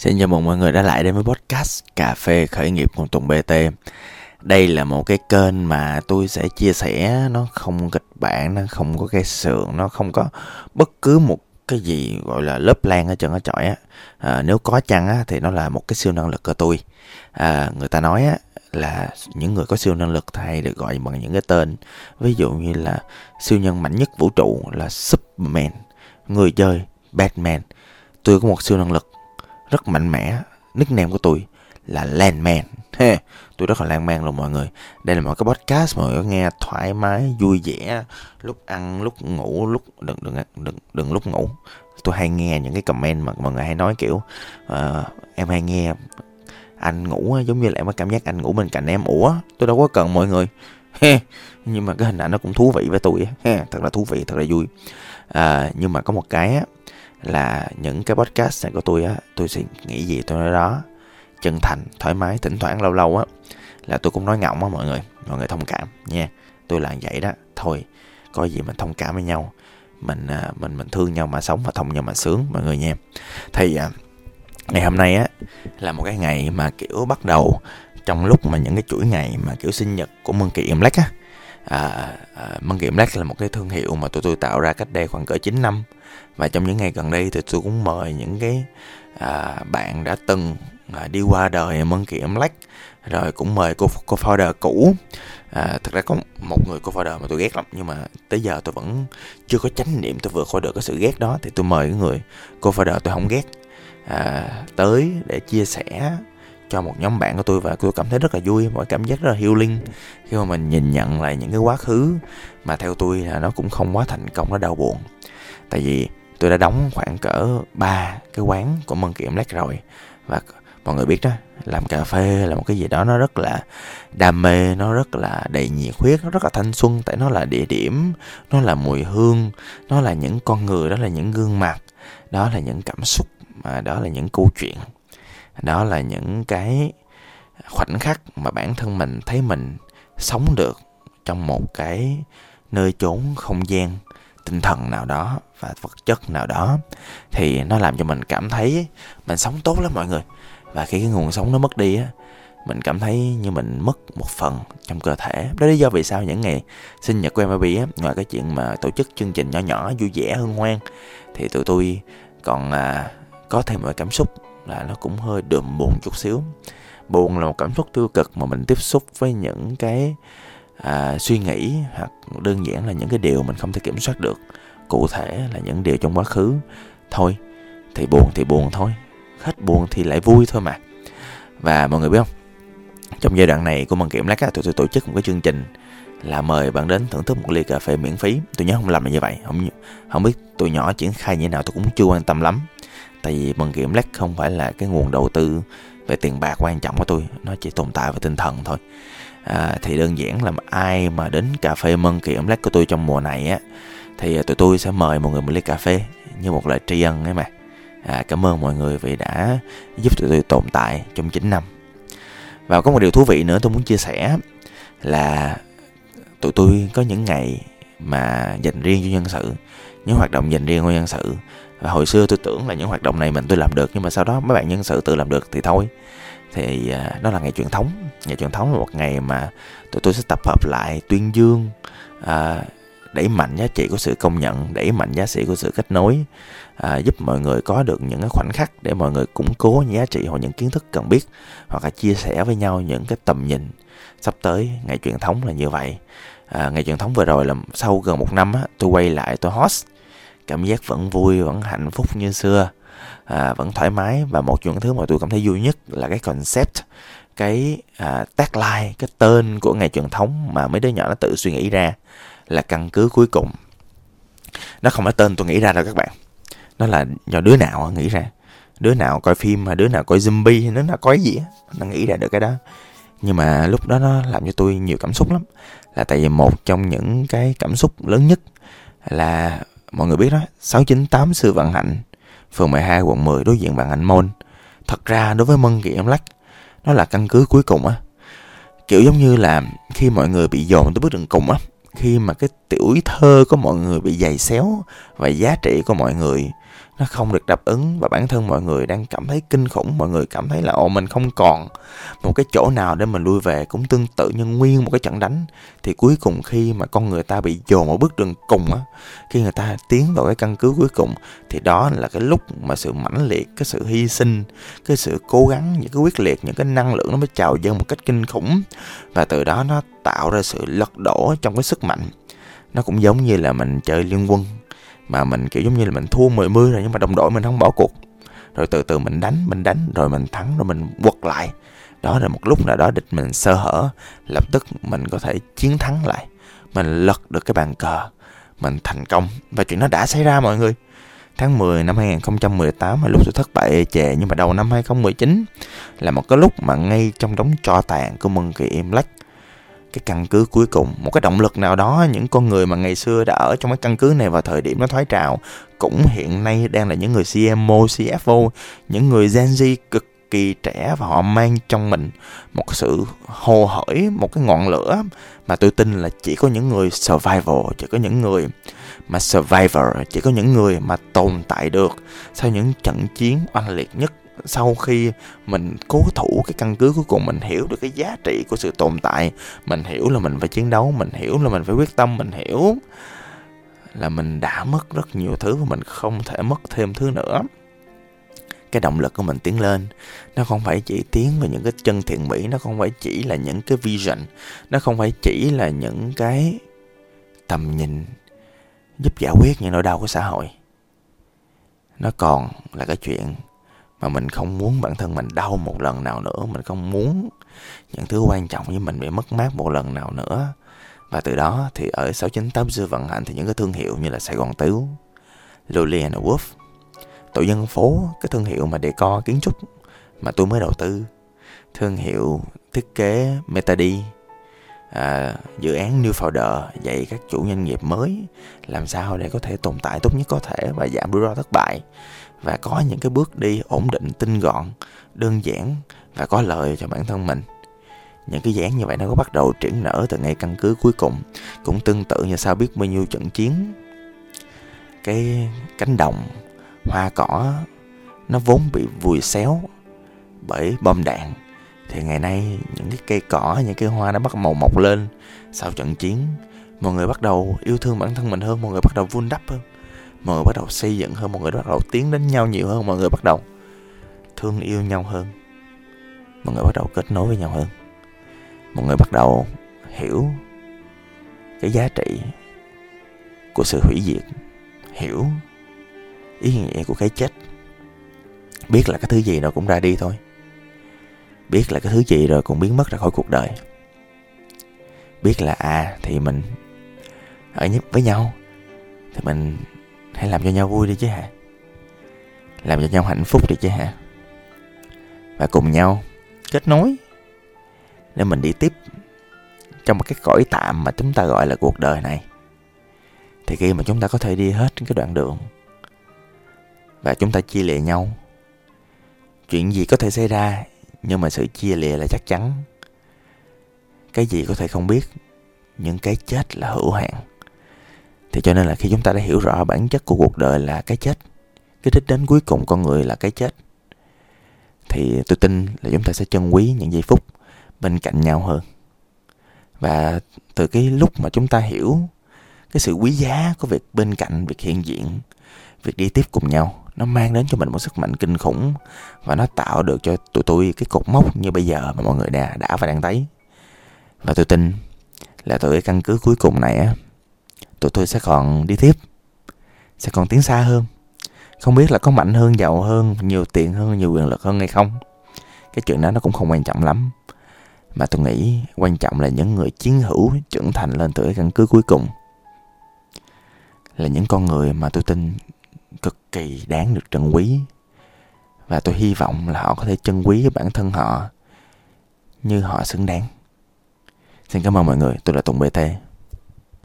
Xin chào mừng mọi người đã lại đến với podcast Cà phê khởi nghiệp cùng Tùng BT Đây là một cái kênh mà tôi sẽ chia sẻ Nó không kịch bản, nó không có cái sườn Nó không có bất cứ một cái gì gọi là lớp lan ở chân ở trọi á. À, Nếu có chăng á, thì nó là một cái siêu năng lực của tôi. À, Người ta nói á, là những người có siêu năng lực hay được gọi bằng những cái tên. Ví dụ như là siêu nhân mạnh nhất vũ trụ là Superman Người chơi Batman. Tôi có một siêu năng lực rất mạnh mẽ. Nickname của tôi là Landman. Tôi rất là lan man luôn mọi người. Đây là một cái podcast mọi người có nghe thoải mái vui vẻ lúc ăn lúc ngủ lúc đừng đừng đừng đừng lúc ngủ. Tôi hay nghe những cái comment mà mọi người hay nói kiểu uh, em hay nghe anh ngủ giống như là em có cảm giác anh ngủ bên cạnh em. Ủa tôi đâu có cần mọi người. Nhưng mà cái hình ảnh nó cũng thú vị với tôi thật là thú vị thật là vui. À, nhưng mà có một cái á, là những cái podcast này của tôi á tôi sẽ nghĩ gì tôi nói đó. Chân thành thoải mái thỉnh thoảng lâu lâu á là tôi cũng nói ngọng á mọi người mọi người thông cảm nha. Tôi là vậy đó thôi có gì mình thông cảm với nhau. Mình à, mình mình thương nhau mà sống và thông nhau mà sướng mọi người nha. Thì à, ngày hôm nay á là một cái ngày mà kiểu bắt đầu trong lúc mà những cái chuỗi ngày mà kiểu sinh nhật của Monkey Black á. À, à, Monkey Black là một cái thương hiệu mà tụi tôi tạo ra cách đây khoảng cỡ 9 năm và trong những ngày gần đây thì tôi cũng mời những cái à, bạn đã từng à, đi qua đời Monkey Black. Rồi cũng mời cô cô founder cũ. À, thật ra có một người cô founder mà tôi ghét lắm nhưng mà tới giờ tôi vẫn chưa có chánh niệm tôi vượt qua được cái sự ghét đó thì tôi mời cái người cô founder tôi không ghét à, tới để chia sẻ cho một nhóm bạn của tôi và tôi cảm thấy rất là vui và cảm giác rất là healing khi mà mình nhìn nhận lại những cái quá khứ mà theo tôi là nó cũng không quá thành công nó đau buồn tại vì tôi đã đóng khoảng cỡ ba cái quán của Monkey Black rồi. Và mọi người biết đó, làm cà phê là một cái gì đó nó rất là đam mê, nó rất là đầy nhiệt huyết, nó rất là thanh xuân, tại nó là địa điểm, nó là mùi hương, nó là những con người, đó là những gương mặt, đó là những cảm xúc, mà đó là những câu chuyện, đó là những cái khoảnh khắc mà bản thân mình thấy mình sống được trong một cái nơi chốn không gian tinh thần nào đó và vật chất nào đó thì nó làm cho mình cảm thấy mình sống tốt lắm mọi người. Và khi cái nguồn sống nó mất đi á mình cảm thấy như mình mất một phần trong cơ thể. Đó lý do vì sao những ngày sinh nhật của baby á ngoài cái chuyện mà tổ chức chương trình nhỏ nhỏ vui vẻ hân hoan thì tụi tôi còn à, có thêm một cảm xúc là nó cũng hơi đượm buồn chút xíu. Buồn là một cảm xúc tiêu cực mà mình tiếp xúc với những cái à, suy nghĩ hoặc đơn giản là những cái điều mình không thể kiểm soát được. Cụ thể là những điều trong quá khứ. Thôi thì buồn thì buồn thôi. Hết buồn thì lại vui thôi mà. Và mọi người biết không? Trong giai đoạn này của bằng kiểm lát tụi tôi tổ chức một cái chương trình là mời bạn đến thưởng thức một ly cà phê miễn phí. Tôi nhớ không làm là như vậy. Không không biết tụi nhỏ triển khai như thế nào tôi cũng chưa quan tâm lắm. Tại vì bằng kiểm lát không phải là cái nguồn đầu tư về tiền bạc quan trọng của tôi nó chỉ tồn tại về tinh thần thôi. À, thì đơn giản là ai mà đến cà phê Monkey Black của tôi trong mùa này á thì tụi tôi sẽ mời mọi người một ly cà phê như một lời tri ân ấy mà. À, cảm ơn mọi người vì đã giúp tụi tôi tồn tại trong 9 năm. Và có một điều thú vị nữa tôi muốn chia sẻ là tụi tôi có những ngày mà dành riêng cho nhân sự những hoạt động dành riêng cho nhân sự và hồi xưa tôi tưởng là những hoạt động này mình tôi làm được nhưng mà sau đó mấy bạn nhân sự tự làm được thì thôi. Thì à, đó là ngày truyền thống. Ngày truyền thống là một ngày mà tụi tôi sẽ tập hợp lại tuyên dương à, đẩy mạnh giá trị của sự công nhận đẩy mạnh giá trị của sự kết nối à, giúp mọi người có được những cái khoảnh khắc để mọi người củng cố những giá trị hoặc những kiến thức cần biết hoặc là chia sẻ với nhau những cái tầm nhìn. Sắp tới ngày truyền thống là như vậy. À, ngày truyền thống vừa rồi là sau gần một năm á, tôi quay lại tôi host cảm giác vẫn vui vẫn hạnh phúc như xưa à, vẫn thoải mái. Và một trong những thứ mà tôi cảm thấy vui nhất là cái concept cái à, tagline cái tên của ngày truyền thống mà mấy đứa nhỏ nó tự suy nghĩ ra là căn cứ cuối cùng. Nó không phải tên tôi nghĩ ra đâu các bạn. Nó là do đứa nào nghĩ ra. Đứa nào coi phim mà đứa nào coi zombie hay đứa nào coi gì nó nghĩ ra được cái đó. Nhưng mà lúc đó nó làm cho tôi nhiều cảm xúc lắm. Là tại vì một trong những cái cảm xúc lớn nhất là mọi người biết đó 698 sư Vạn hạnh phường 12 quận 10 đối diện Vạn Hạnh Môn thật ra đối với Mân Kỳ Em Lách, nó là căn cứ cuối cùng á. Kiểu giống như là khi mọi người bị dồn tới bước đường cùng á, khi mà cái tiểu thơ của mọi người bị dày xéo và giá trị của mọi người nó không được đáp ứng và bản thân mọi người đang cảm thấy kinh khủng, mọi người cảm thấy là, ồ, mình không còn một cái chỗ nào để mình lui về. Cũng tương tự như nguyên một cái trận đánh. Thì cuối cùng khi mà con người ta bị dồn ở bước đường cùng á, khi người ta tiến vào cái căn cứ cuối cùng, thì đó là cái lúc mà sự mãnh liệt, cái sự hy sinh, cái sự cố gắng, những cái quyết liệt, những cái năng lượng nó mới trào dâng một cách kinh khủng. Và từ đó nó tạo ra sự lật đổ trong cái sức mạnh. Nó cũng giống như là mình chơi liên quân mà mình, kiểu giống như là mình thua 10 mươi rồi nhưng mà đồng đội mình không bỏ cuộc. Rồi từ từ mình đánh mình đánh, rồi mình thắng, rồi mình quật lại. Đó là một lúc nào đó địch mình sơ hở, lập tức mình có thể chiến thắng lại. Mình lật được cái bàn cờ, mình thành công. Và chuyện nó đã xảy ra mọi người. Tháng 10 năm 2018 là lúc tôi thất bại chè nhưng mà đầu năm 2019 là một cái lúc mà ngay trong đống cho tàn của Mừng Kỳ Im Lách cái căn cứ cuối cùng một cái động lực nào đó những con người mà ngày xưa đã ở trong cái căn cứ này vào thời điểm nó thoái trào cũng hiện nay đang là những người CMO, CFO, những người Gen Z cực kỳ trẻ và họ mang trong mình một sự hồ hởi, một cái ngọn lửa mà tôi tin là chỉ có những người survival, chỉ có những người mà survivor, chỉ có những người mà tồn tại được sau những trận chiến oanh liệt nhất sau khi mình cố thủ cái căn cứ cuối cùng, mình hiểu được cái giá trị của sự tồn tại, mình hiểu là mình phải chiến đấu, mình hiểu là mình phải quyết tâm, mình hiểu là mình đã mất rất nhiều thứ và mình không thể mất thêm thứ nữa. Cái động lực của mình tiến lên, nó không phải chỉ tiến vào những cái chân thiện mỹ, nó không phải chỉ là những cái vision, nó không phải chỉ là những cái tầm nhìn giúp giải quyết những nỗi đau của xã hội. Nó còn là cái chuyện mà mình không muốn bản thân mình đau một lần nào nữa. Mình không muốn những thứ quan trọng với mình bị mất mát một lần nào nữa. Và từ đó thì ở 698 dư vận hành thì những cái thương hiệu như là Sài Gòn Tứ, Lillian Wolf, tổ dân phố, cái thương hiệu mà decor kiến trúc mà tôi mới đầu tư, thương hiệu thiết kế Metadi, à, dự án New Founder dạy các chủ doanh nghiệp mới làm sao để có thể tồn tại tốt nhất có thể và giảm rủi ro thất bại và có những cái bước đi ổn định, tinh gọn, đơn giản và có lợi cho bản thân mình. Những cái dáng như vậy nó có bắt đầu triển nở từ ngay căn cứ cuối cùng, cũng tương tự như sao biết bao nhiêu trận chiến. Cái cánh đồng, hoa cỏ, nó vốn bị vùi xéo bởi bom đạn. Thì ngày nay, những cái cây cỏ, những cây hoa nó bắt màu mọc lên sau trận chiến. Mọi người bắt đầu yêu thương bản thân mình hơn, mọi người bắt đầu vun đắp hơn mọi người bắt đầu xây dựng hơn, mọi người bắt đầu tiến đến nhau nhiều hơn, mọi người bắt đầu thương yêu nhau hơn. Mọi người bắt đầu kết nối với nhau hơn. Mọi người bắt đầu hiểu cái giá trị của sự hủy diệt, hiểu ý nghĩa của cái chết. Biết là cái thứ gì rồi cũng ra đi thôi. Biết là cái thứ gì rồi cũng biến mất ra khỏi cuộc đời. Biết là à thì mình ở nhất với nhau, thì mình hãy làm cho nhau vui đi chứ hả? Làm cho nhau hạnh phúc đi chứ hả? Và cùng nhau kết nối để mình đi tiếp trong một cái cõi tạm mà chúng ta gọi là cuộc đời này. Thì khi mà chúng ta có thể đi hết cái đoạn đường và chúng ta chia lìa nhau, chuyện gì có thể xảy ra nhưng mà sự chia lìa là chắc chắn. Cái gì có thể không biết, nhưng cái chết là hữu hạn thì cho nên là khi chúng ta đã hiểu rõ bản chất của cuộc đời là cái chết, cái đích đến cuối cùng con người là cái chết, thì tôi tin là chúng ta sẽ trân quý những giây phút bên cạnh nhau hơn. Và từ cái lúc mà chúng ta hiểu cái sự quý giá của việc bên cạnh, việc hiện diện, việc đi tiếp cùng nhau, nó mang đến cho mình một sức mạnh kinh khủng và nó tạo được cho tụi tôi cái cột mốc như bây giờ mà mọi người đã đã và đang thấy. Và tôi tin là từ cái căn cứ cuối cùng này á tụi tôi sẽ còn đi tiếp, sẽ còn tiến xa hơn. Không biết là có mạnh hơn, giàu hơn, nhiều tiền hơn, nhiều quyền lực hơn hay không. Cái chuyện đó nó cũng không quan trọng lắm. Mà tôi nghĩ quan trọng là những người chiến hữu trưởng thành lên từ cái căn cứ cuối cùng. Là những con người mà tôi tin cực kỳ đáng được trân quý. Và tôi hy vọng là họ có thể trân quý bản thân họ như họ xứng đáng. Xin cảm ơn mọi người. Tôi là tùng bt